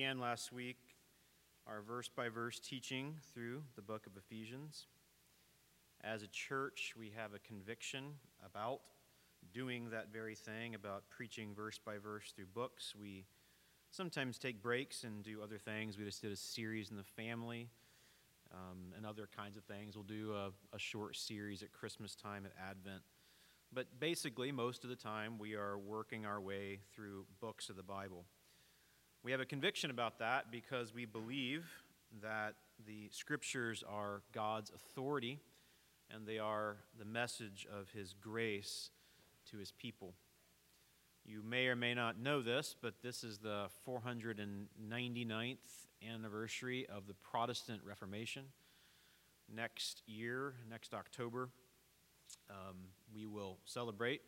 began last week our verse by verse teaching through the book of Ephesians. As a church, we have a conviction about doing that very thing, about preaching verse by verse through books. We sometimes take breaks and do other things. We just did a series in the family um, and other kinds of things. We'll do a, a short series at Christmas time at Advent. But basically, most of the time, we are working our way through books of the Bible. We have a conviction about that because we believe that the scriptures are God's authority and they are the message of his grace to his people. You may or may not know this, but this is the 499th anniversary of the Protestant Reformation. Next year, next October, um, we will celebrate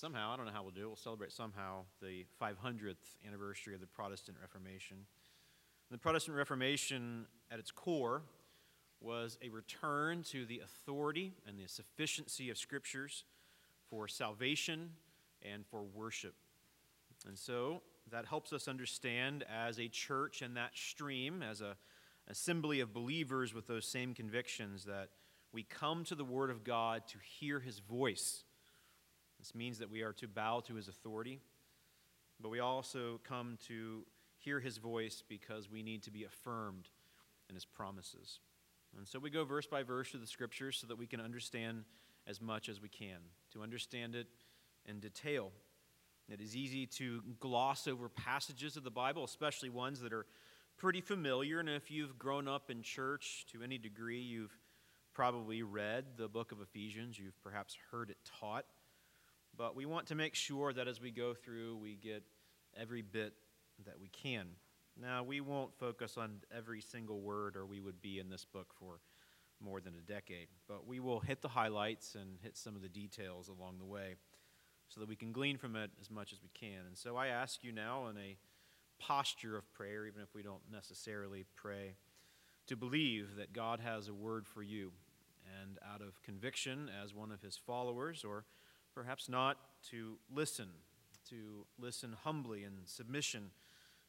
somehow, I don't know how we'll do it, we'll celebrate somehow the 500th anniversary of the Protestant Reformation. The Protestant Reformation, at its core, was a return to the authority and the sufficiency of Scriptures for salvation and for worship. And so that helps us understand as a church and that stream, as a assembly of believers with those same convictions, that we come to the Word of God to hear His voice this means that we are to bow to his authority, but we also come to hear his voice because we need to be affirmed in his promises. And so we go verse by verse through the scriptures so that we can understand as much as we can, to understand it in detail. It is easy to gloss over passages of the Bible, especially ones that are pretty familiar. And if you've grown up in church to any degree, you've probably read the book of Ephesians, you've perhaps heard it taught. But we want to make sure that as we go through, we get every bit that we can. Now, we won't focus on every single word, or we would be in this book for more than a decade. But we will hit the highlights and hit some of the details along the way so that we can glean from it as much as we can. And so I ask you now, in a posture of prayer, even if we don't necessarily pray, to believe that God has a word for you. And out of conviction as one of his followers, or perhaps not, to listen, to listen humbly in submission,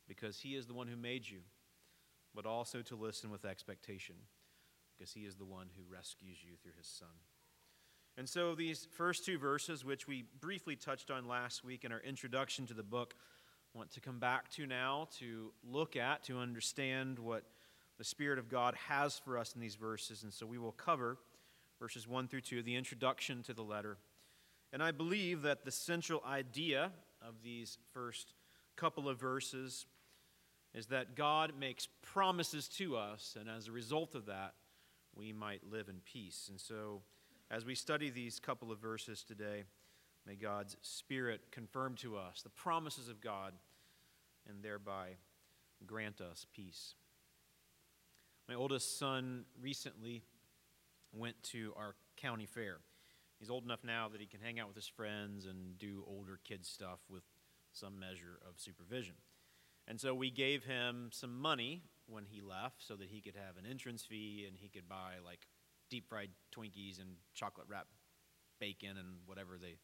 because He is the one who made you, but also to listen with expectation, because He is the one who rescues you through His Son. And so, these first two verses, which we briefly touched on last week in our introduction to the book, I want to come back to now to look at, to understand what the Spirit of God has for us in these verses. And so, we will cover verses 1 through 2, the introduction to the letter. And I believe that the central idea of these first couple of verses is that God makes promises to us, and as a result of that, we might live in peace. And so, as we study these couple of verses today, may God's Spirit confirm to us the promises of God and thereby grant us peace. My oldest son recently went to our county fair. He's old enough now that he can hang out with his friends and do older kid stuff with some measure of supervision. And so we gave him some money when he left so that he could have an entrance fee and he could buy like deep fried Twinkies and chocolate wrapped bacon and whatever they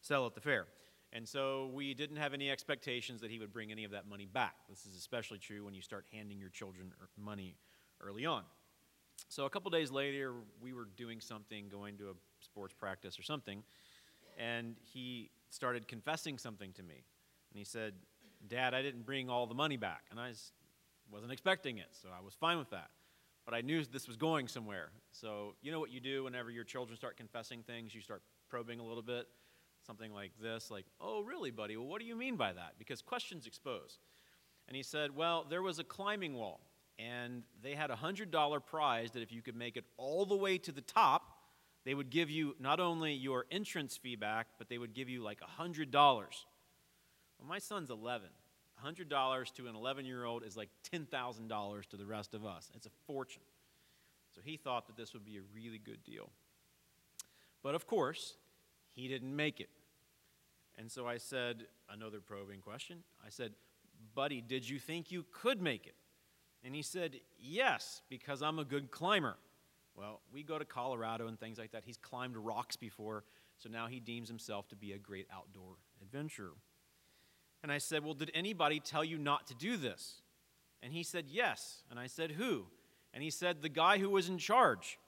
sell at the fair. And so we didn't have any expectations that he would bring any of that money back. This is especially true when you start handing your children er, money early on. So a couple days later, we were doing something, going to a sports practice or something, and he started confessing something to me. And he said, Dad, I didn't bring all the money back. And I wasn't expecting it, so I was fine with that. But I knew this was going somewhere. So, you know what you do whenever your children start confessing things? You start probing a little bit. Something like this, like, oh, really, buddy? Well, what do you mean by that? Because questions expose. And he said, well, there was a climbing wall and they had a $100 prize that if you could make it all the way to the top, they would give you not only your entrance fee back, but they would give you like $100. Well, my son's 11. $100 to an 11 year old is like $10,000 to the rest of us. It's a fortune. So he thought that this would be a really good deal. But of course, he didn't make it. And so I said, another probing question. I said, Buddy, did you think you could make it? And he said, Yes, because I'm a good climber. Well, we go to Colorado and things like that. He's climbed rocks before, so now he deems himself to be a great outdoor adventurer. And I said, Well, did anybody tell you not to do this? And he said, Yes. And I said, Who? And he said, The guy who was in charge.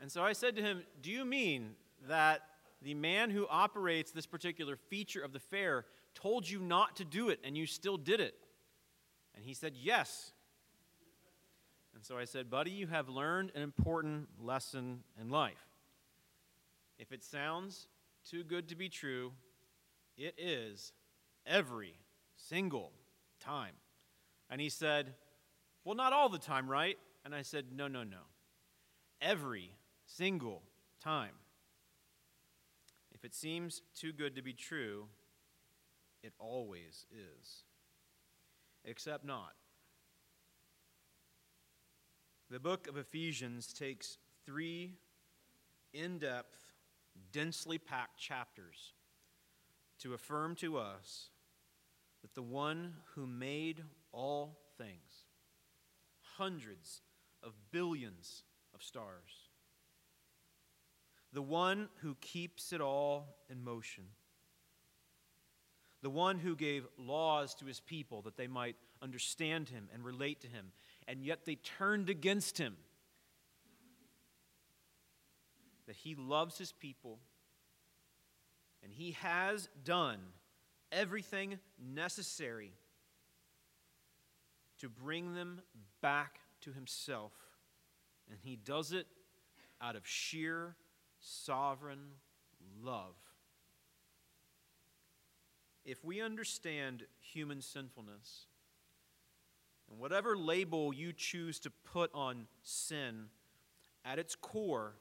And so I said to him, Do you mean that the man who operates this particular feature of the fair told you not to do it and you still did it? And he said, Yes. And so I said, Buddy, you have learned an important lesson in life. If it sounds too good to be true, it is every single time. And he said, Well, not all the time, right? And I said, No, no, no. Every single time. If it seems too good to be true, it always is. Except not. The book of Ephesians takes three in depth, densely packed chapters to affirm to us that the one who made all things, hundreds of billions of stars, the one who keeps it all in motion, the one who gave laws to his people that they might understand him and relate to him, and yet they turned against him. That he loves his people, and he has done everything necessary to bring them back to himself. And he does it out of sheer sovereign love. If we understand human sinfulness, and whatever label you choose to put on sin, at its core,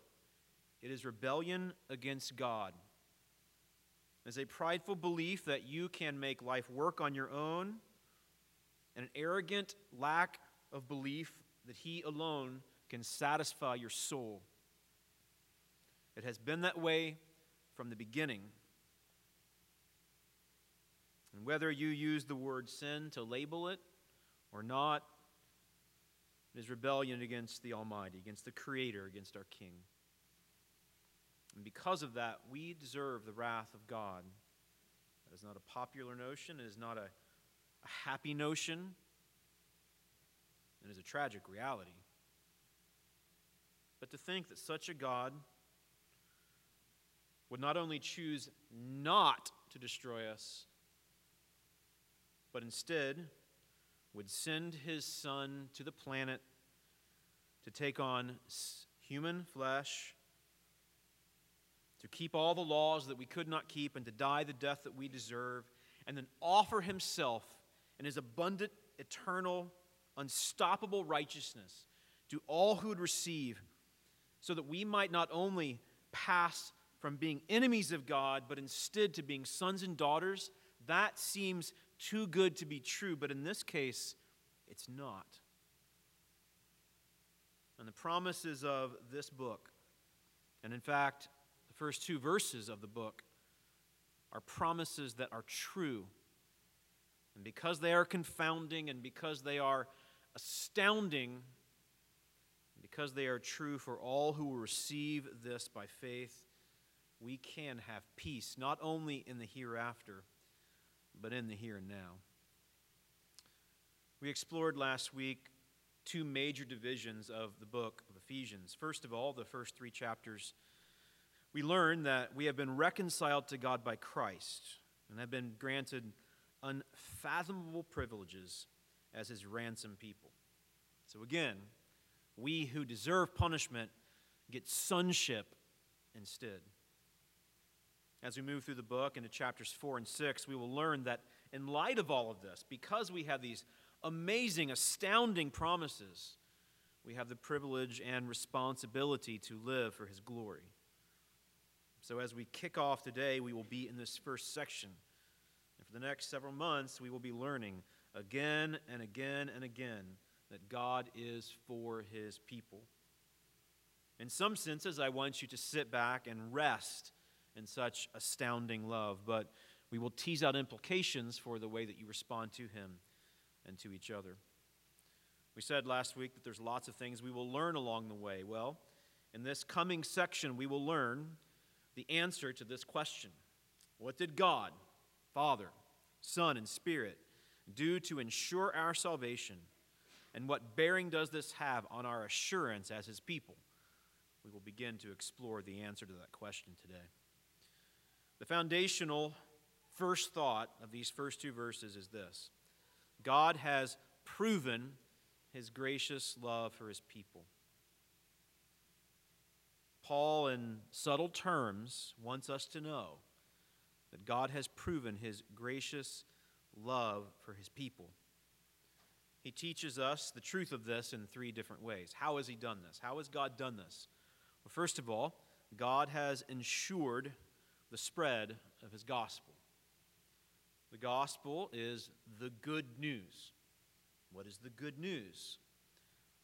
it is rebellion against God. It is a prideful belief that you can make life work on your own, and an arrogant lack of belief that He alone can satisfy your soul. It has been that way from the beginning. And whether you use the word sin to label it or not, it is rebellion against the Almighty, against the Creator, against our King. And because of that, we deserve the wrath of God. That is not a popular notion, it is not a, a happy notion, it is a tragic reality. But to think that such a God would not only choose not to destroy us, but instead would send his son to the planet to take on human flesh, to keep all the laws that we could not keep, and to die the death that we deserve, and then offer himself and his abundant, eternal, unstoppable righteousness to all who would receive, so that we might not only pass from being enemies of God, but instead to being sons and daughters, that seems too good to be true. But in this case, it's not. And the promises of this book, and in fact, the first two verses of the book, are promises that are true. And because they are confounding and because they are astounding, because they are true for all who will receive this by faith, we can have peace, not only in the hereafter, but in the here and now. We explored last week two major divisions of the book of Ephesians. First of all, the first three chapters, we learn that we have been reconciled to God by Christ and have been granted unfathomable privileges as his ransom people. So again, we who deserve punishment get sonship instead. As we move through the book into chapters 4 and 6, we will learn that in light of all of this, because we have these amazing, astounding promises, we have the privilege and responsibility to live for His glory. So, as we kick off today, we will be in this first section. And for the next several months, we will be learning again and again and again that God is for His people. In some senses, I want you to sit back and rest in such astounding love, but we will tease out implications for the way that you respond to Him and to each other. We said last week that there's lots of things we will learn along the way. Well, in this coming section, we will learn the answer to this question What did God, Father, Son, and Spirit do to ensure our salvation? And what bearing does this have on our assurance as his people? We will begin to explore the answer to that question today. The foundational first thought of these first two verses is this God has proven his gracious love for his people. Paul, in subtle terms, wants us to know that God has proven his gracious love for his people. He teaches us the truth of this in three different ways. How has he done this? How has God done this? Well, first of all, God has ensured the spread of his gospel. The gospel is the good news. What is the good news?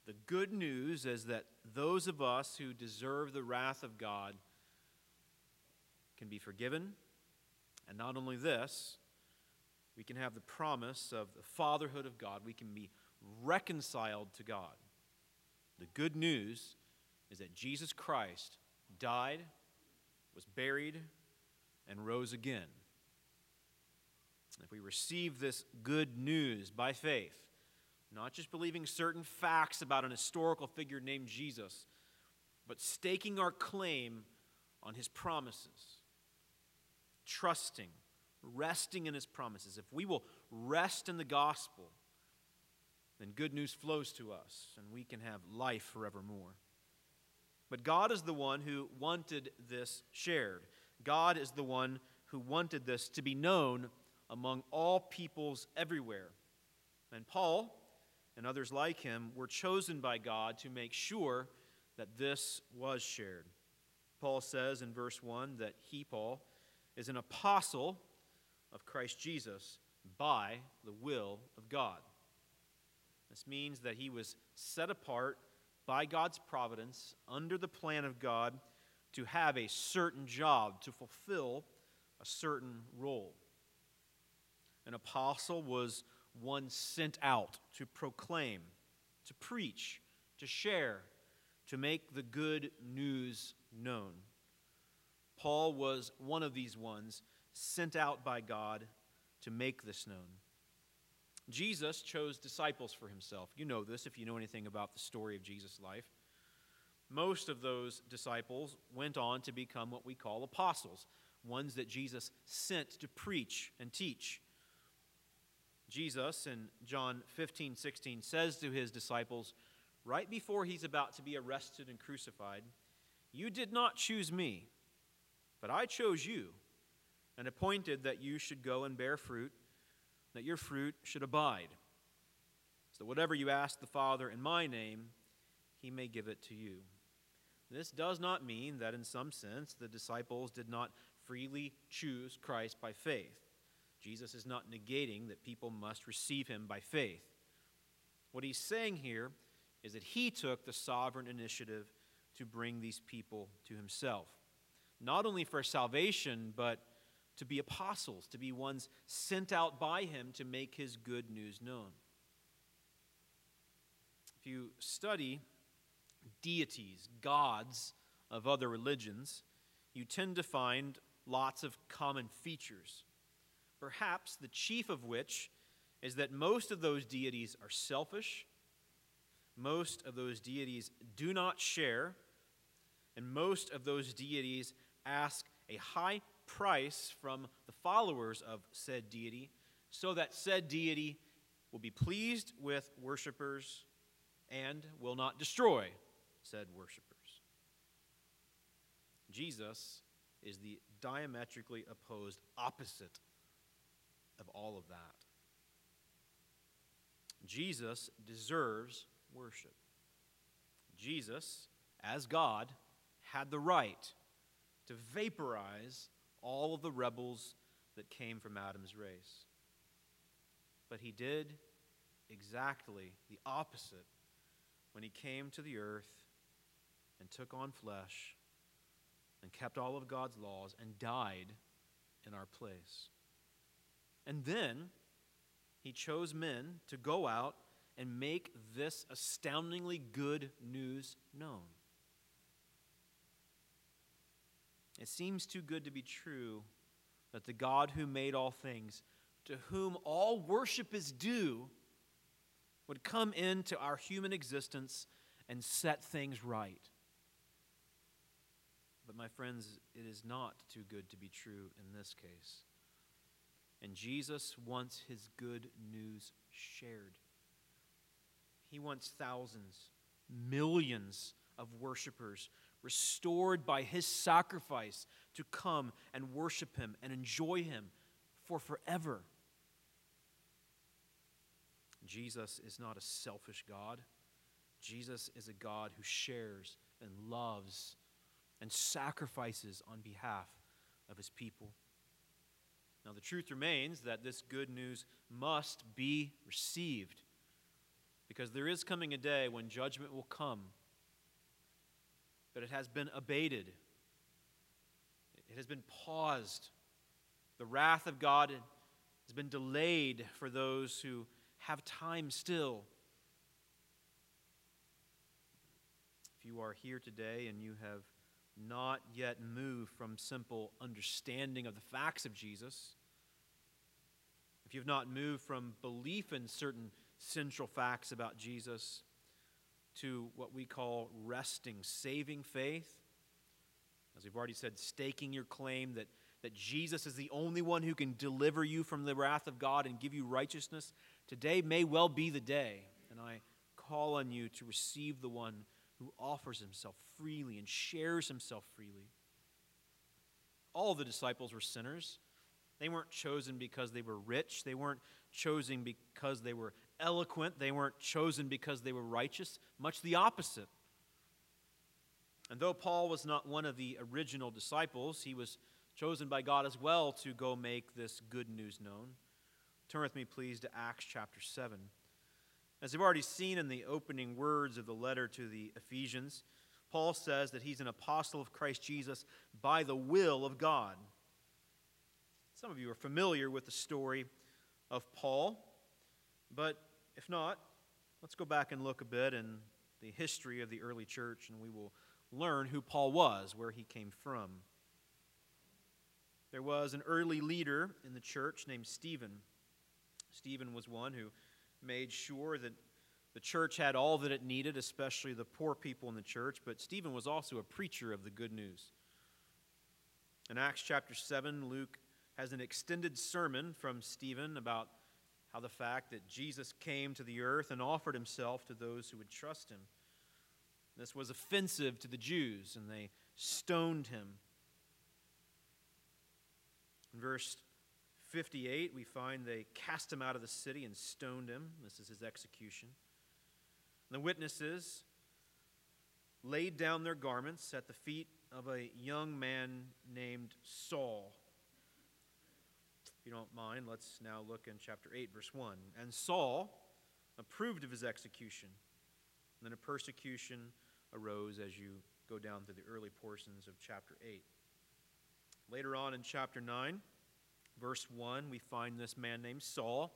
The good news is that those of us who deserve the wrath of God can be forgiven. And not only this, we can have the promise of the fatherhood of God. We can be reconciled to God. The good news is that Jesus Christ died, was buried, and rose again. If we receive this good news by faith, not just believing certain facts about an historical figure named Jesus, but staking our claim on his promises, trusting, resting in his promises. If we will rest in the gospel, then good news flows to us and we can have life forevermore. But God is the one who wanted this shared. God is the one who wanted this to be known among all peoples everywhere. And Paul and others like him were chosen by God to make sure that this was shared. Paul says in verse 1 that he, Paul, is an apostle of Christ Jesus by the will of God. This means that he was set apart by God's providence under the plan of God to have a certain job, to fulfill a certain role. An apostle was one sent out to proclaim, to preach, to share, to make the good news known. Paul was one of these ones sent out by God to make this known. Jesus chose disciples for himself. You know this if you know anything about the story of Jesus' life. Most of those disciples went on to become what we call apostles, ones that Jesus sent to preach and teach. Jesus in John 15, 16 says to his disciples, right before he's about to be arrested and crucified, You did not choose me, but I chose you and appointed that you should go and bear fruit that your fruit should abide, so that whatever you ask the Father in my name, he may give it to you. This does not mean that in some sense the disciples did not freely choose Christ by faith. Jesus is not negating that people must receive him by faith. What he's saying here is that he took the sovereign initiative to bring these people to himself, not only for salvation, but to be apostles, to be ones sent out by him to make his good news known. If you study deities, gods of other religions, you tend to find lots of common features. Perhaps the chief of which is that most of those deities are selfish, most of those deities do not share, and most of those deities ask a high price from the followers of said deity so that said deity will be pleased with worshippers and will not destroy said worshippers. Jesus is the diametrically opposed opposite of all of that. Jesus deserves worship. Jesus, as God, had the right to vaporize all of the rebels that came from Adam's race. But he did exactly the opposite when he came to the earth and took on flesh and kept all of God's laws and died in our place. And then he chose men to go out and make this astoundingly good news known. It seems too good to be true that the God who made all things to whom all worship is due, would come into our human existence and set things right. But, my friends, it is not too good to be true in this case. And Jesus wants his good news shared. He wants thousands, millions of worshipers restored by his sacrifice to come and worship him and enjoy him for forever. Jesus is not a selfish God. Jesus is a God who shares and loves and sacrifices on behalf of his people. Now, the truth remains that this good news must be received because there is coming a day when judgment will come, but it has been abated, it has been paused. The wrath of God has been delayed for those who have time still. If you are here today and you have not yet moved from simple understanding of the facts of Jesus, if you've not moved from belief in certain central facts about Jesus to what we call resting, saving faith, as we've already said, staking your claim that, that Jesus is the only one who can deliver you from the wrath of God and give you righteousness, today may well be the day. And I call on you to receive the one who offers himself freely and shares himself freely. All the disciples were sinners. They weren't chosen because they were rich. They weren't chosen because they were eloquent. They weren't chosen because they were righteous. Much the opposite. And though Paul was not one of the original disciples, he was chosen by God as well to go make this good news known. Turn with me, please, to Acts chapter 7. As we've already seen in the opening words of the letter to the Ephesians, Paul says that he's an apostle of Christ Jesus by the will of God. Some of you are familiar with the story of Paul, but if not, let's go back and look a bit in the history of the early church and we will learn who Paul was, where he came from. There was an early leader in the church named Stephen. Stephen was one who made sure that the church had all that it needed, especially the poor people in the church, but Stephen was also a preacher of the good news. In Acts chapter 7, Luke has an extended sermon from Stephen about how the fact that Jesus came to the earth and offered himself to those who would trust him. This was offensive to the Jews, and they stoned him. In verse 58, we find they cast him out of the city and stoned him. This is his execution. And the witnesses laid down their garments at the feet of a young man named Saul. If you don't mind, let's now look in chapter 8, verse 1. And Saul approved of his execution. And then a persecution arose as you go down through the early portions of chapter 8. Later on in chapter 9, verse 1, we find this man named Saul.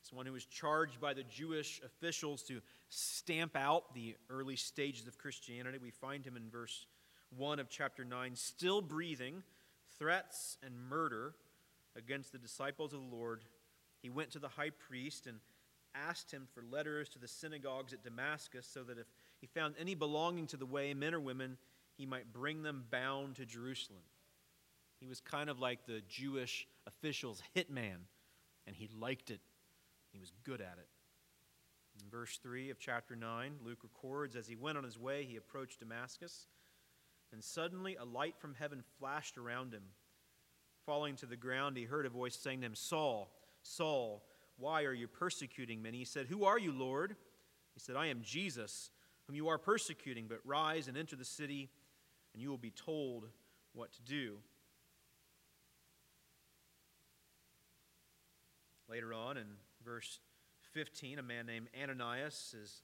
It's one who was charged by the Jewish officials to stamp out the early stages of Christianity. We find him in verse 1 of chapter 9, still breathing threats and murder against the disciples of the Lord. He went to the high priest and asked him for letters to the synagogues at Damascus so that if he found any belonging to the way, men or women, he might bring them bound to Jerusalem. He was kind of like the Jewish official's hitman, and he liked it. He was good at it. In verse 3 of chapter 9, Luke records as he went on his way, he approached Damascus, and suddenly a light from heaven flashed around him. Falling to the ground, he heard a voice saying to him, Saul, Saul, why are you persecuting me? And he said, Who are you, Lord? He said, I am Jesus, whom you are persecuting, but rise and enter the city, and you will be told what to do. Later on in verse 15, a man named Ananias is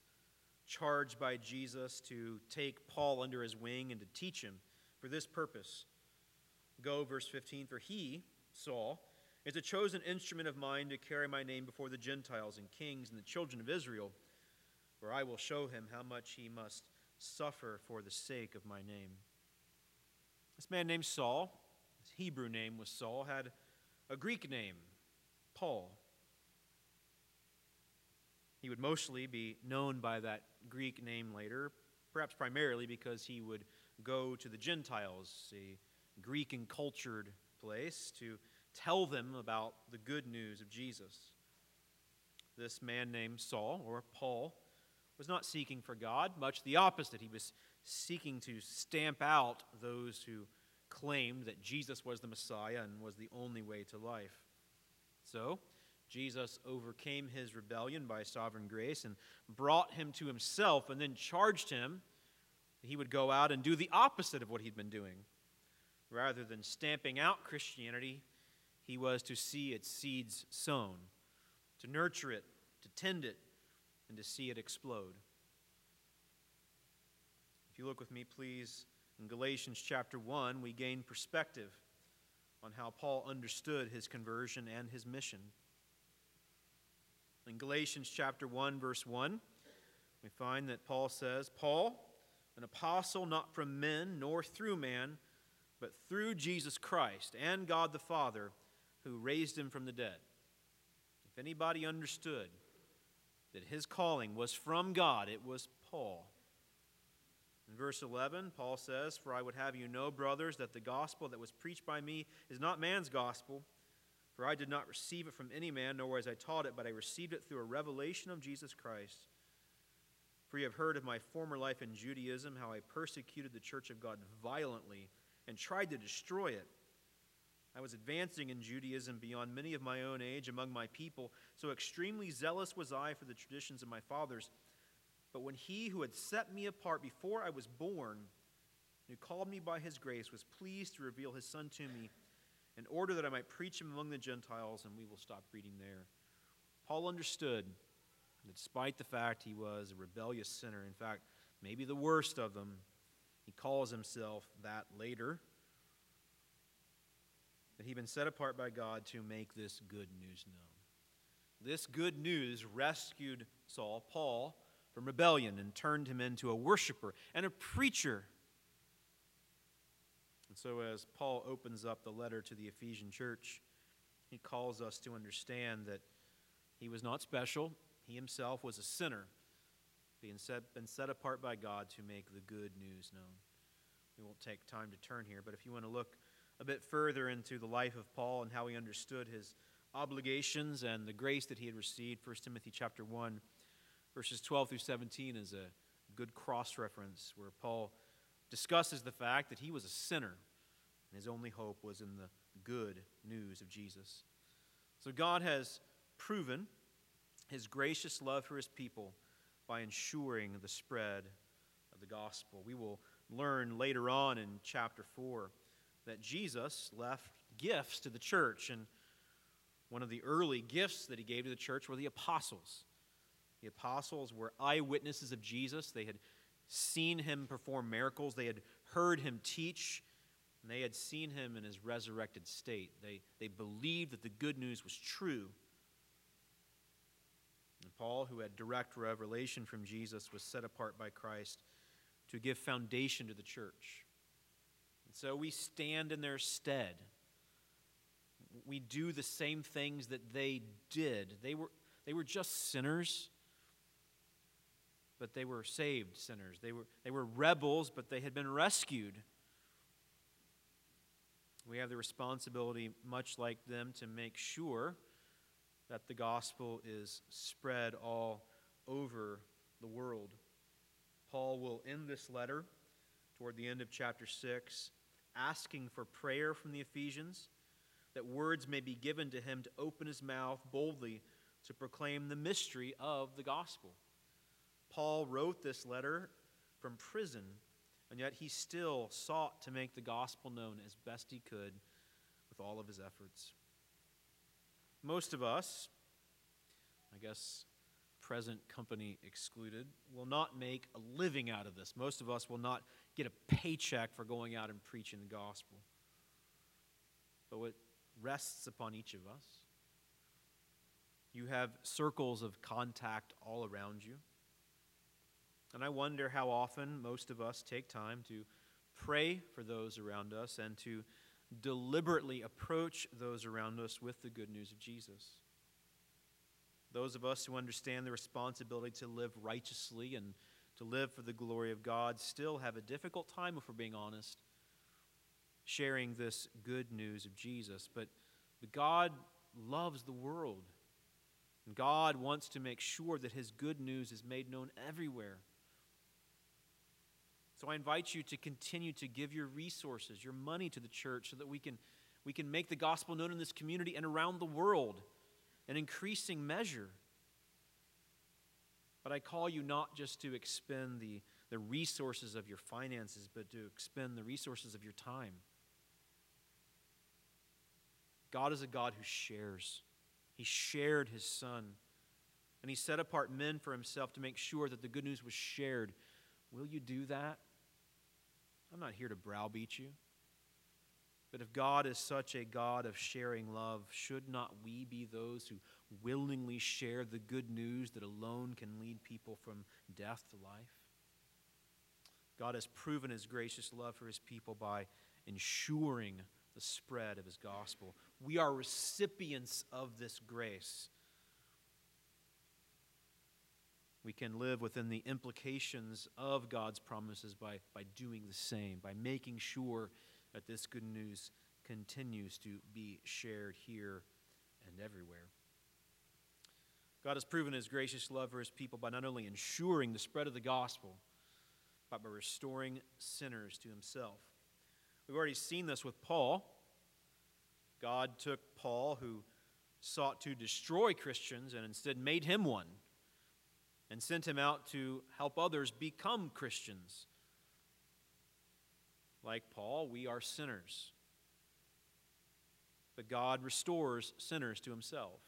charged by Jesus to take Paul under his wing and to teach him for this purpose. Go, verse 15, for he, Saul, is a chosen instrument of mine to carry my name before the Gentiles and kings and the children of Israel, for I will show him how much he must suffer for the sake of my name. This man named Saul, his Hebrew name was Saul, had a Greek name Paul. He would mostly be known by that Greek name later, perhaps primarily because he would go to the Gentiles, a Greek and cultured place, to tell them about the good news of Jesus. This man named Saul, or Paul, was not seeking for God, much the opposite. He was seeking to stamp out those who claimed that Jesus was the Messiah and was the only way to life. So, Jesus overcame his rebellion by sovereign grace and brought him to himself and then charged him that he would go out and do the opposite of what he'd been doing. Rather than stamping out Christianity, he was to see its seeds sown, to nurture it, to tend it, and to see it explode. If you look with me, please, in Galatians chapter 1, we gain perspective on how Paul understood his conversion and his mission. In Galatians chapter 1, verse 1, we find that Paul says, Paul, an apostle not from men nor through man, but through Jesus Christ and God the Father, who raised him from the dead. If anybody understood that his calling was from God, it was Paul. In verse 11, Paul says, For I would have you know, brothers, that the gospel that was preached by me is not man's gospel. For I did not receive it from any man, nor was I taught it, but I received it through a revelation of Jesus Christ. For you have heard of my former life in Judaism, how I persecuted the church of God violently and tried to destroy it. I was advancing in Judaism beyond many of my own age among my people, so extremely zealous was I for the traditions of my fathers. But when he who had set me apart before I was born, who called me by his grace, was pleased to reveal his Son to me, in order that I might preach him among the Gentiles, and we will stop reading there. Paul understood that despite the fact he was a rebellious sinner, in fact, maybe the worst of them, he calls himself that later, that he'd been set apart by God to make this good news known. This good news rescued Saul, Paul, from rebellion and turned him into a worshiper and a preacher and so, as Paul opens up the letter to the Ephesian church, he calls us to understand that he was not special. He himself was a sinner, being set, been set apart by God to make the good news known. We won't take time to turn here, but if you want to look a bit further into the life of Paul and how he understood his obligations and the grace that he had received, 1 Timothy chapter 1, verses 12 through 17 is a good cross reference where Paul discusses the fact that he was a sinner and his only hope was in the good news of Jesus. So God has proven his gracious love for his people by ensuring the spread of the gospel. We will learn later on in chapter 4 that Jesus left gifts to the church, and one of the early gifts that he gave to the church were the apostles. The apostles were eyewitnesses of Jesus. They had seen him perform miracles, they had heard him teach, and they had seen him in his resurrected state. They, they believed that the good news was true. And Paul, who had direct revelation from Jesus, was set apart by Christ to give foundation to the church. And so we stand in their stead. We do the same things that they did. They were, they were just sinners but they were saved sinners. They were, they were rebels, but they had been rescued. We have the responsibility, much like them, to make sure that the gospel is spread all over the world. Paul will end this letter toward the end of chapter 6, asking for prayer from the Ephesians, that words may be given to him to open his mouth boldly to proclaim the mystery of the gospel. Paul wrote this letter from prison, and yet he still sought to make the gospel known as best he could with all of his efforts. Most of us, I guess present company excluded, will not make a living out of this. Most of us will not get a paycheck for going out and preaching the gospel. But what rests upon each of us. You have circles of contact all around you. And I wonder how often most of us take time to pray for those around us and to deliberately approach those around us with the good news of Jesus. Those of us who understand the responsibility to live righteously and to live for the glory of God still have a difficult time, if we're being honest, sharing this good news of Jesus. But, God loves the world. And God wants to make sure that his good news is made known everywhere. So I invite you to continue to give your resources, your money to the church so that we can, we can make the gospel known in this community and around the world in increasing measure. But I call you not just to expend the, the resources of your finances, but to expend the resources of your time. God is a God who shares. He shared his son. And he set apart men for himself to make sure that the good news was shared. Will you do that? I'm not here to browbeat you. But if God is such a God of sharing love, should not we be those who willingly share the good news that alone can lead people from death to life? God has proven his gracious love for his people by ensuring the spread of his gospel. We are recipients of this grace. We can live within the implications of God's promises by, by doing the same, by making sure that this good news continues to be shared here and everywhere. God has proven his gracious love for his people by not only ensuring the spread of the gospel, but by restoring sinners to himself. We've already seen this with Paul. God took Paul, who sought to destroy Christians, and instead made him one, and sent him out to help others become Christians. Like Paul, we are sinners. But God restores sinners to himself.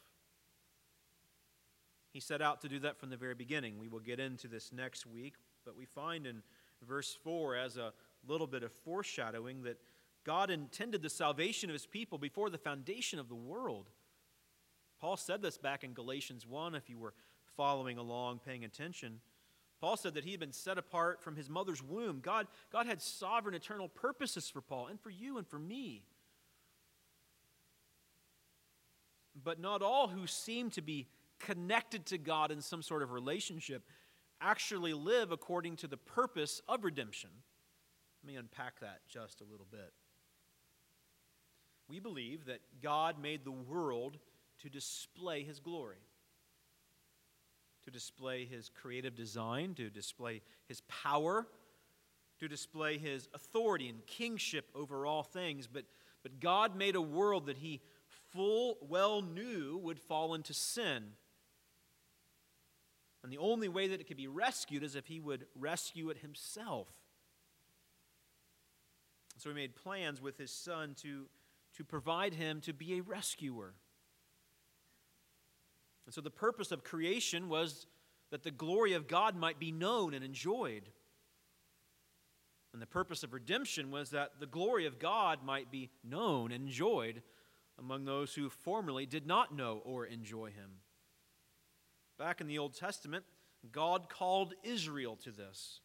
He set out to do that from the very beginning. We will get into this next week, but we find in verse 4 as a little bit of foreshadowing that God intended the salvation of his people before the foundation of the world. Paul said this back in Galatians 1, if you were following along, paying attention. Paul said that he had been set apart from his mother's womb. God, God had sovereign, eternal purposes for Paul and for you and for me. But not all who seem to be connected to God in some sort of relationship actually live according to the purpose of redemption. Let me unpack that just a little bit. We believe that God made the world to display his glory, to display his creative design, to display his power, to display his authority and kingship over all things. But, but God made a world that he full well knew would fall into sin and the only way that it could be rescued is if he would rescue it himself. So he made plans with his son to, to provide him to be a rescuer. And so the purpose of creation was that the glory of God might be known and enjoyed. And the purpose of redemption was that the glory of God might be known and enjoyed among those who formerly did not know or enjoy him. Back in the Old Testament, God called Israel to this.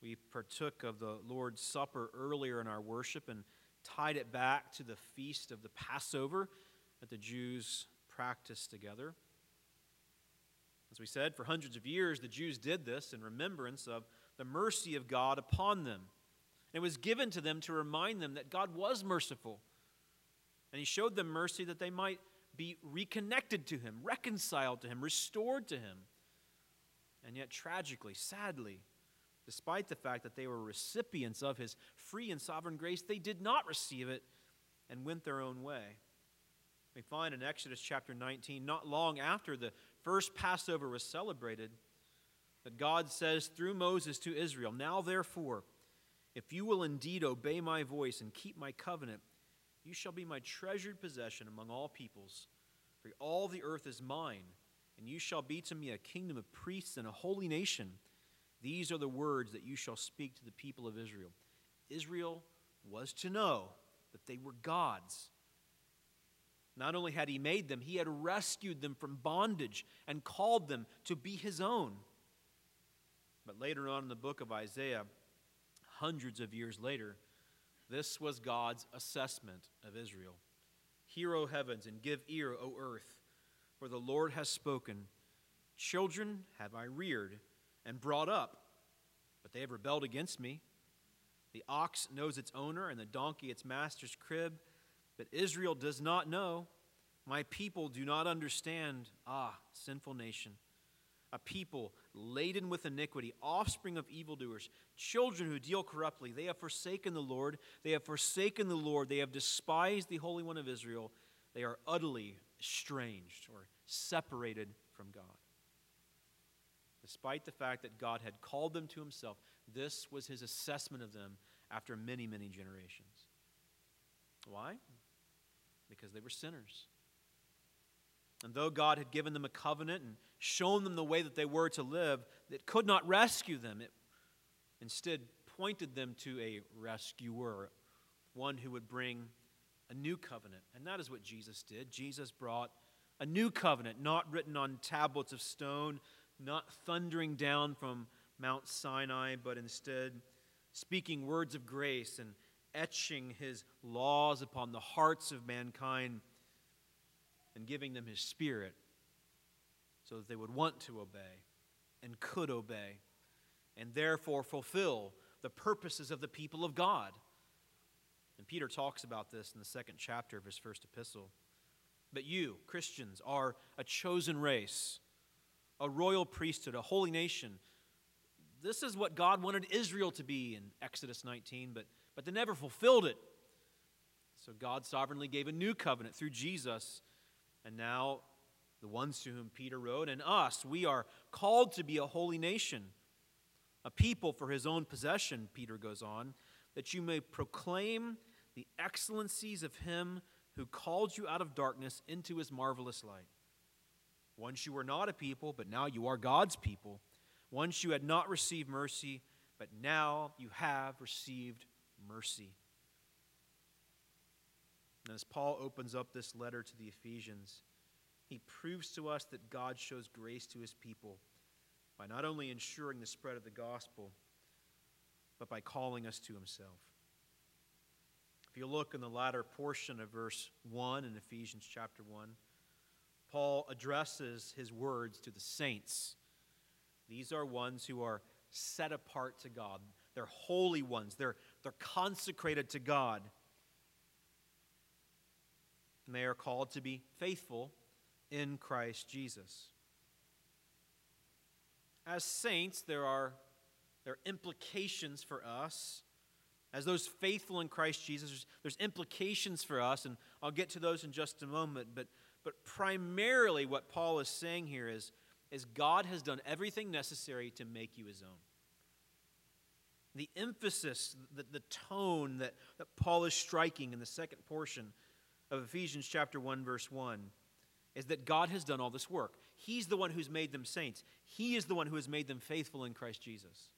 We partook of the Lord's Supper earlier in our worship and tied it back to the feast of the Passover that the Jews practiced together. As we said, for hundreds of years, the Jews did this in remembrance of the mercy of God upon them. And it was given to them to remind them that God was merciful. And He showed them mercy that they might be reconnected to him, reconciled to him, restored to him. And yet, tragically, sadly, despite the fact that they were recipients of his free and sovereign grace, they did not receive it and went their own way. We find in Exodus chapter 19, not long after the first Passover was celebrated, that God says through Moses to Israel, Now therefore, if you will indeed obey my voice and keep my covenant, you shall be my treasured possession among all peoples, for all the earth is mine, and you shall be to me a kingdom of priests and a holy nation. These are the words that you shall speak to the people of Israel. Israel was to know that they were God's. Not only had he made them, he had rescued them from bondage and called them to be his own. But later on in the book of Isaiah, hundreds of years later, this was God's assessment of Israel. Hear, O heavens, and give ear, O earth. For the Lord has spoken, Children have I reared and brought up, but they have rebelled against me. The ox knows its owner, and the donkey its master's crib, but Israel does not know. My people do not understand. Ah, sinful nation. A people laden with iniquity, offspring of evildoers, children who deal corruptly. They have forsaken the Lord. They have forsaken the Lord. They have despised the Holy One of Israel. They are utterly estranged or separated from God. Despite the fact that God had called them to himself, this was his assessment of them after many, many generations. Why? Because they were sinners. And though God had given them a covenant and shown them the way that they were to live, it could not rescue them. It instead pointed them to a rescuer, one who would bring a new covenant. And that is what Jesus did. Jesus brought a new covenant, not written on tablets of stone, not thundering down from Mount Sinai, but instead speaking words of grace and etching his laws upon the hearts of mankind and giving them his spirit so that they would want to obey and could obey and therefore fulfill the purposes of the people of God. And Peter talks about this in the second chapter of his first epistle. But you, Christians, are a chosen race, a royal priesthood, a holy nation. This is what God wanted Israel to be in Exodus 19, but, but they never fulfilled it. So God sovereignly gave a new covenant through Jesus. And now, the ones to whom Peter wrote, and us, we are called to be a holy nation, a people for his own possession, Peter goes on, that you may proclaim the excellencies of him who called you out of darkness into his marvelous light. Once you were not a people, but now you are God's people. Once you had not received mercy, but now you have received mercy. And as Paul opens up this letter to the Ephesians, he proves to us that God shows grace to his people by not only ensuring the spread of the gospel, but by calling us to himself. If you look in the latter portion of verse 1 in Ephesians chapter 1, Paul addresses his words to the saints. These are ones who are set apart to God. They're holy ones. They're, they're consecrated to God. And they are called to be faithful in Christ Jesus. As saints, there are, there are implications for us as those faithful in Christ Jesus, there's, there's, implications for us, and I'll get to those in just a moment. But, but primarily, what Paul is saying here is, is God has done everything necessary to make you his own. The emphasis, the, the tone that, that Paul is striking in the second portion of Ephesians chapter 1, verse 1, is that God has done all this work. He's the one who's made them saints, He is the one who has made them faithful in Christ Jesus.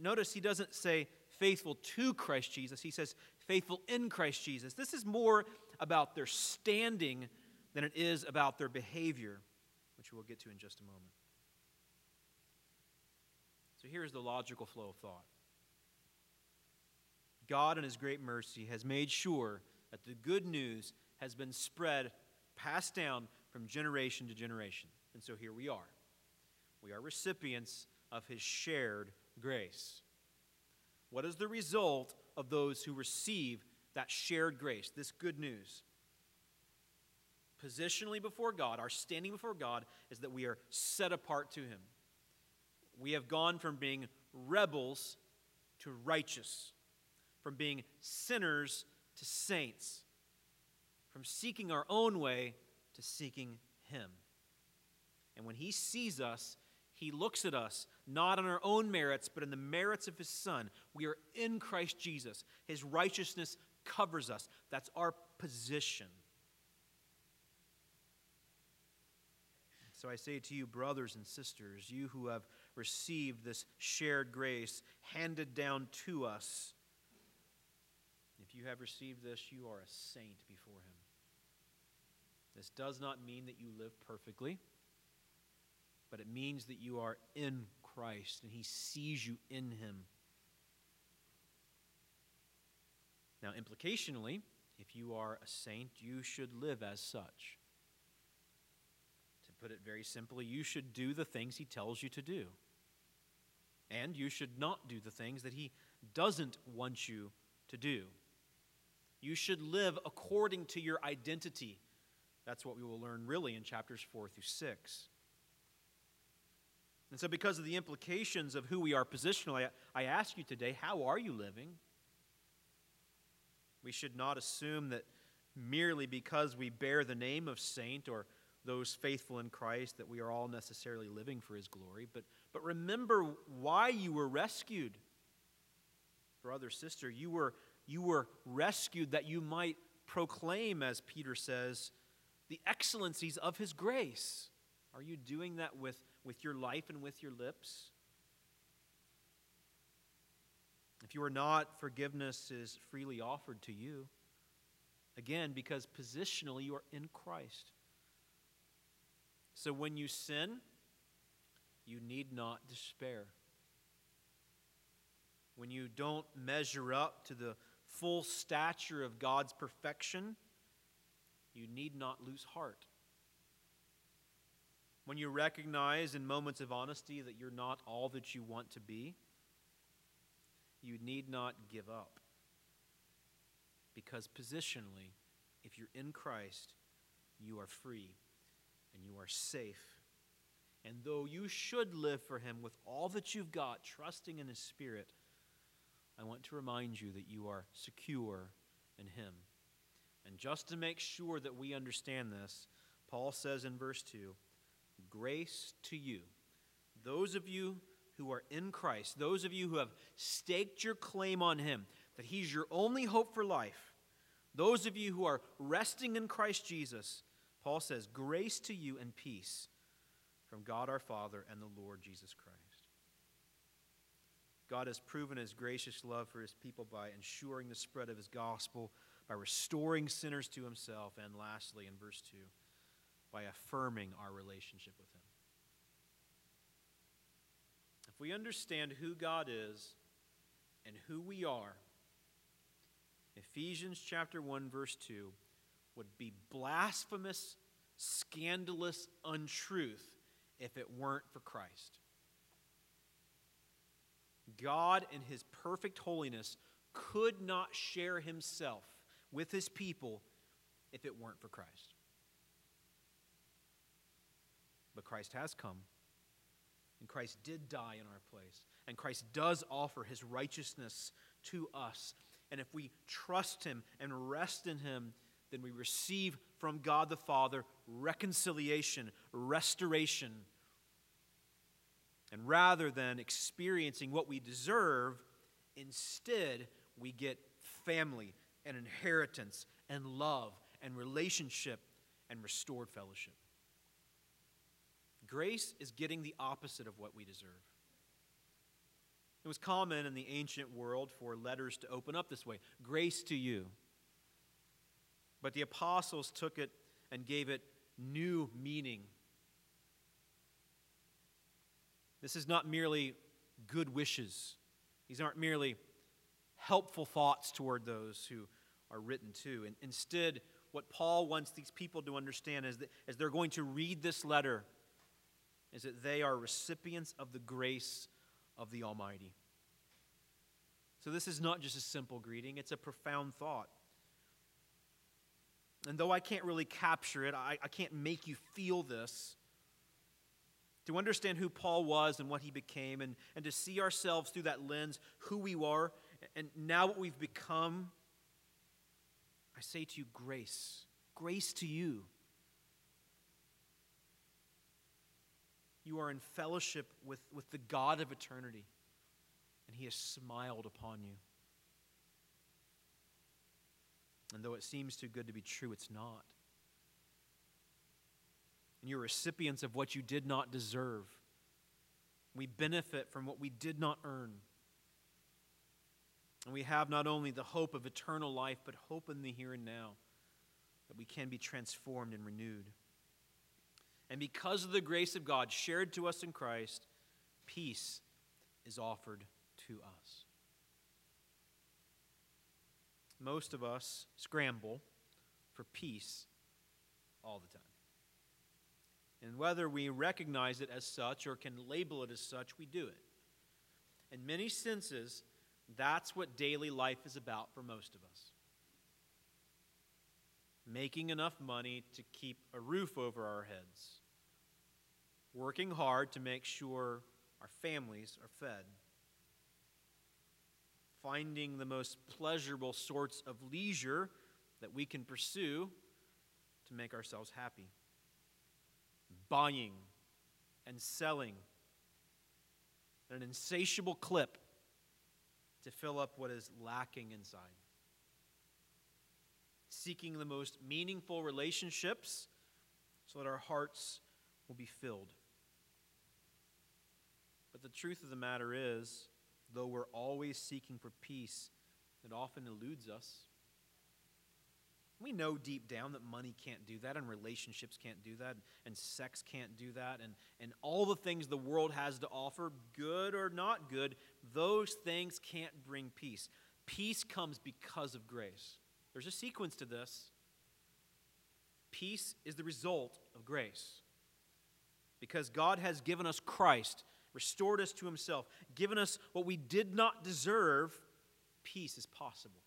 Notice he doesn't say, faithful to Christ Jesus. He says faithful in Christ Jesus. This is more about their standing than it is about their behavior, which we'll get to in just a moment. So here's the logical flow of thought God, in His great mercy, has made sure that the good news has been spread, passed down from generation to generation. And so here we are. We are recipients of His shared grace. What is the result of those who receive that shared grace, this good news? Positionally before God, our standing before God is that we are set apart to Him. We have gone from being rebels to righteous, from being sinners to saints, from seeking our own way to seeking Him. And when He sees us, he looks at us not on our own merits, but in the merits of His Son. We are in Christ Jesus. His righteousness covers us. That's our position. So I say to you, brothers and sisters, you who have received this shared grace handed down to us, if you have received this, you are a saint before Him. This does not mean that you live perfectly but it means that you are in Christ and He sees you in Him. Now, implicationally, if you are a saint, you should live as such. To put it very simply, you should do the things he tells you to do. And you should not do the things that he doesn't want you to do. You should live according to your identity. That's what we will learn really in chapters 4 through 6. And so, because of the implications of who we are positionally, I ask you today how are you living? We should not assume that merely because we bear the name of saint or those faithful in Christ that we are all necessarily living for his glory, but, but remember why you were rescued. Brother, sister, you were, you were rescued that you might proclaim, as Peter says, the excellencies of his grace. Are you doing that with, with your life and with your lips? If you are not, forgiveness is freely offered to you. Again, because positionally you are in Christ. So when you sin, you need not despair. When you don't measure up to the full stature of God's perfection, you need not lose heart. When you recognize in moments of honesty that you're not all that you want to be, you need not give up. Because positionally, if you're in Christ, you are free and you are safe. And though you should live for Him with all that you've got, trusting in His Spirit, I want to remind you that you are secure in Him. And just to make sure that we understand this, Paul says in verse 2 Grace to you, those of you who are in Christ, those of you who have staked your claim on Him, that He's your only hope for life, those of you who are resting in Christ Jesus, Paul says, Grace to you and peace from God our Father and the Lord Jesus Christ. God has proven his gracious love for his people by ensuring the spread of his gospel, by restoring sinners to himself, and lastly, in verse 2, by affirming our relationship with him. If we understand who God is and who we are, Ephesians chapter 1 verse 2 would be blasphemous, scandalous untruth if it weren't for Christ. God, in his perfect holiness, could not share himself with his people if it weren't for Christ. But Christ has come, and Christ did die in our place, and Christ does offer his righteousness to us. And if we trust him and rest in him, then we receive from God the Father reconciliation, restoration. And rather than experiencing what we deserve, instead we get family and inheritance and love and relationship and restored fellowship. Grace is getting the opposite of what we deserve. It was common in the ancient world for letters to open up this way Grace to you. But the apostles took it and gave it new meaning. This is not merely good wishes, these aren't merely helpful thoughts toward those who are written to. And instead, what Paul wants these people to understand is that as they're going to read this letter, is that they are recipients of the grace of the Almighty. So, this is not just a simple greeting, it's a profound thought. And though I can't really capture it, I, I can't make you feel this. To understand who Paul was and what he became, and, and to see ourselves through that lens, who we are, and now what we've become, I say to you, grace. Grace to you. You are in fellowship with, with the God of eternity, and He has smiled upon you. And though it seems too good to be true, it's not. And you're recipients of what you did not deserve. We benefit from what we did not earn. And we have not only the hope of eternal life, but hope in the here and now, that we can be transformed and renewed. And because of the grace of God shared to us in Christ, peace is offered to us. Most of us scramble for peace all the time. And whether we recognize it as such or can label it as such, we do it. In many senses, that's what daily life is about for most of us. Making enough money to keep a roof over our heads, working hard to make sure our families are fed, finding the most pleasurable sorts of leisure that we can pursue to make ourselves happy, buying and selling at an insatiable clip to fill up what is lacking inside. Seeking the most meaningful relationships so that our hearts will be filled. But the truth of the matter is, though we're always seeking for peace, it often eludes us. We know deep down that money can't do that, and relationships can't do that, and sex can't do that, and, and all the things the world has to offer, good or not good, those things can't bring peace. Peace comes because of grace. There's a sequence to this. Peace is the result of grace. Because God has given us Christ, restored us to Himself, given us what we did not deserve, peace is possible.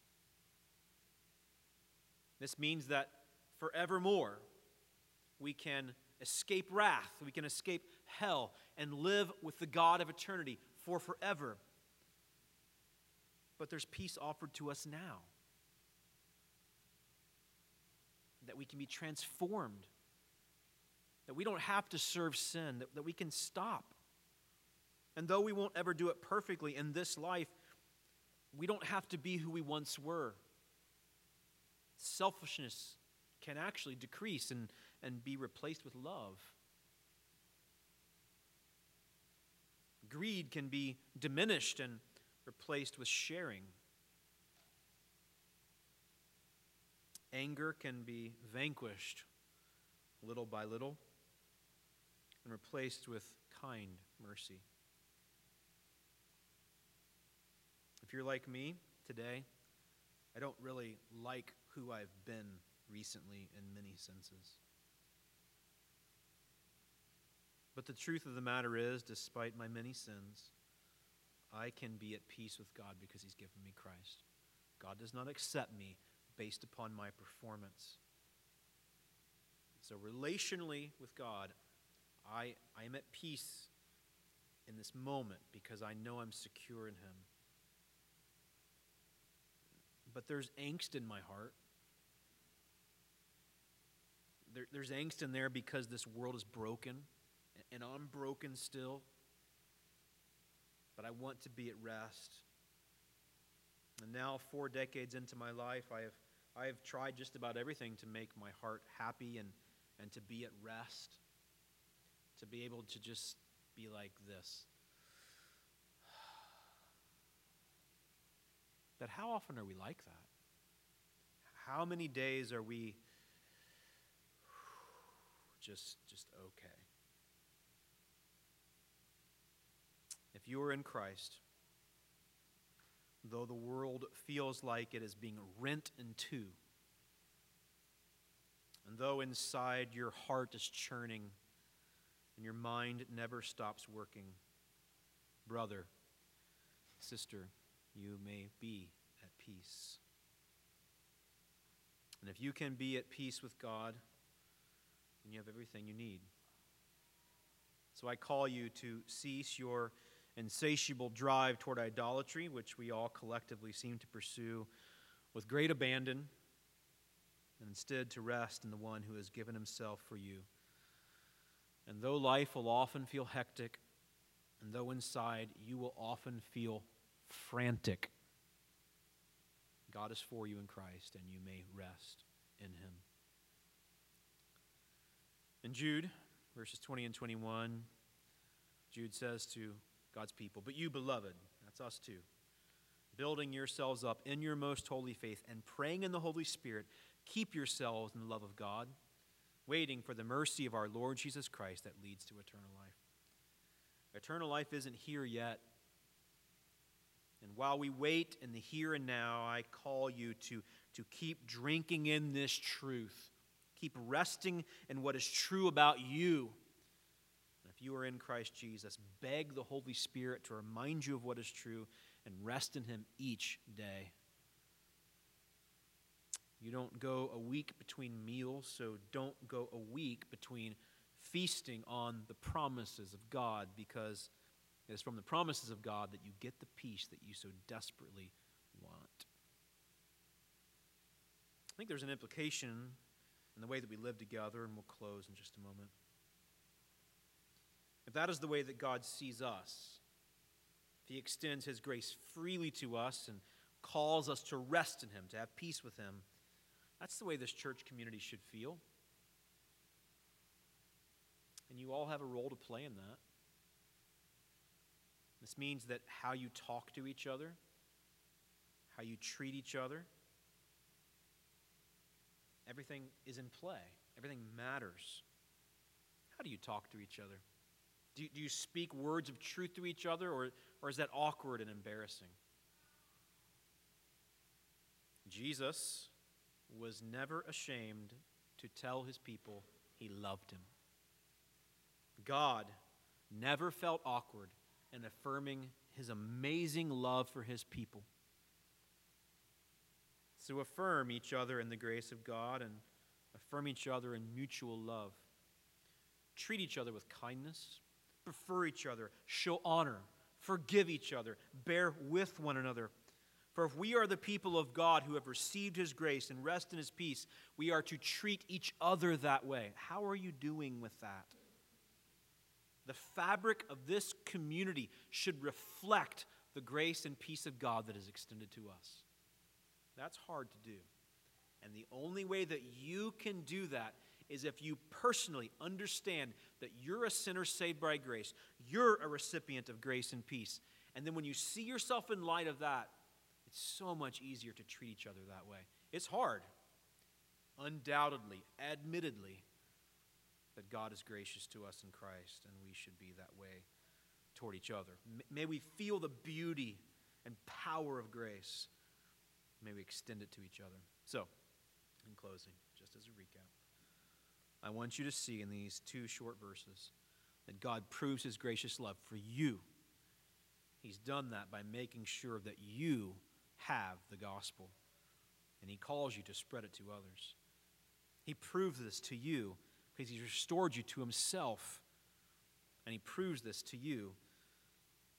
This means that forevermore we can escape wrath, we can escape hell, and live with the God of eternity for forever. But there's peace offered to us now. That we can be transformed. That we don't have to serve sin, that, that we can stop. And though we won't ever do it perfectly in this life, we don't have to be who we once were selfishness can actually decrease and, and be replaced with love. Greed can be diminished and replaced with sharing. Anger can be vanquished little by little and replaced with kind mercy. If you're like me today, I don't really like who I've been recently in many senses. But the truth of the matter is, despite my many sins, I can be at peace with God because He's given me Christ. God does not accept me based upon my performance. So, relationally with God, I, I am at peace in this moment because I know I'm secure in Him. But there's angst in my heart there, there's angst in there because this world is broken, and I'm broken still. But I want to be at rest. And now, four decades into my life, I have, I have tried just about everything to make my heart happy and, and to be at rest, to be able to just be like this. But how often are we like that? How many days are we just, just okay. If you are in Christ, though the world feels like it is being rent in two, and though inside your heart is churning and your mind never stops working, brother, sister, you may be at peace. And if you can be at peace with God, then you have everything you need. So I call you to cease your insatiable drive toward idolatry, which we all collectively seem to pursue with great abandon, and instead to rest in the one who has given himself for you. And though life will often feel hectic, and though inside you will often feel frantic, God is for you in Christ, and you may rest in him. In Jude, verses 20 and 21, Jude says to God's people, But you, beloved, that's us too, building yourselves up in your most holy faith and praying in the Holy Spirit, keep yourselves in the love of God, waiting for the mercy of our Lord Jesus Christ that leads to eternal life. Eternal life isn't here yet. And while we wait in the here and now, I call you to, to keep drinking in this truth Keep resting in what is true about you If you are in Christ Jesus, beg the Holy Spirit to remind you of what is true and rest in Him each day. You don't go a week between meals, so don't go a week between feasting on the promises of God because it is from the promises of God that you get the peace that you so desperately want. I think there's an implication in the way that we live together, and we'll close in just a moment. If that is the way that God sees us, if He extends His grace freely to us and calls us to rest in Him, to have peace with Him, that's the way this church community should feel. And you all have a role to play in that. This means that how you talk to each other, how you treat each other, everything is in play. Everything matters. How do you talk to each other? Do you, do you speak words of truth to each other, or, or is that awkward and embarrassing? Jesus was never ashamed to tell his people he loved him. God never felt awkward in affirming his amazing love for his people. So affirm each other in the grace of God and affirm each other in mutual love. Treat each other with kindness, prefer each other, show honor, forgive each other, bear with one another for if we are the people of God who have received his grace and rest in his peace, we are to treat each other that way. How are you doing with that? The fabric of this community should reflect the grace and peace of God that is extended to us. That's hard to do. And the only way that you can do that is if you personally understand that you're a sinner saved by grace, you're a recipient of grace and peace. And then when you see yourself in light of that, it's so much easier to treat each other that way. It's hard, undoubtedly, admittedly, that God is gracious to us in Christ, and we should be that way toward each other. May we feel the beauty and power of grace. May we extend it to each other. So, in closing, just as a recap, I want you to see in these two short verses that God proves his gracious love for you. He's done that by making sure that you have the gospel, and He calls you to spread it to others. He proves this to you because He's restored you to Himself, and He proves this to you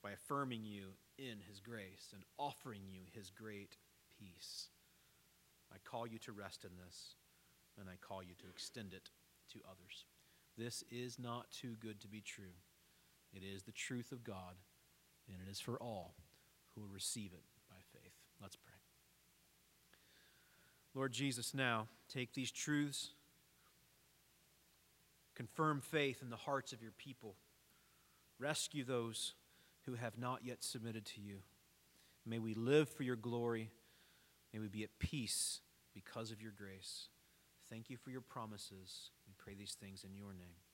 by affirming you in His grace and offering you His great peace. I call you to rest in this, and I call you to extend it to others. This is not too good to be true. It is the truth of God, and it is for all who will receive it by faith. Let's pray. Lord Jesus, now take these truths, confirm faith in the hearts of your people, rescue those who have not yet submitted to you. May we live for your glory. May we be at peace because of your grace. Thank you for your promises. We pray these things in your name.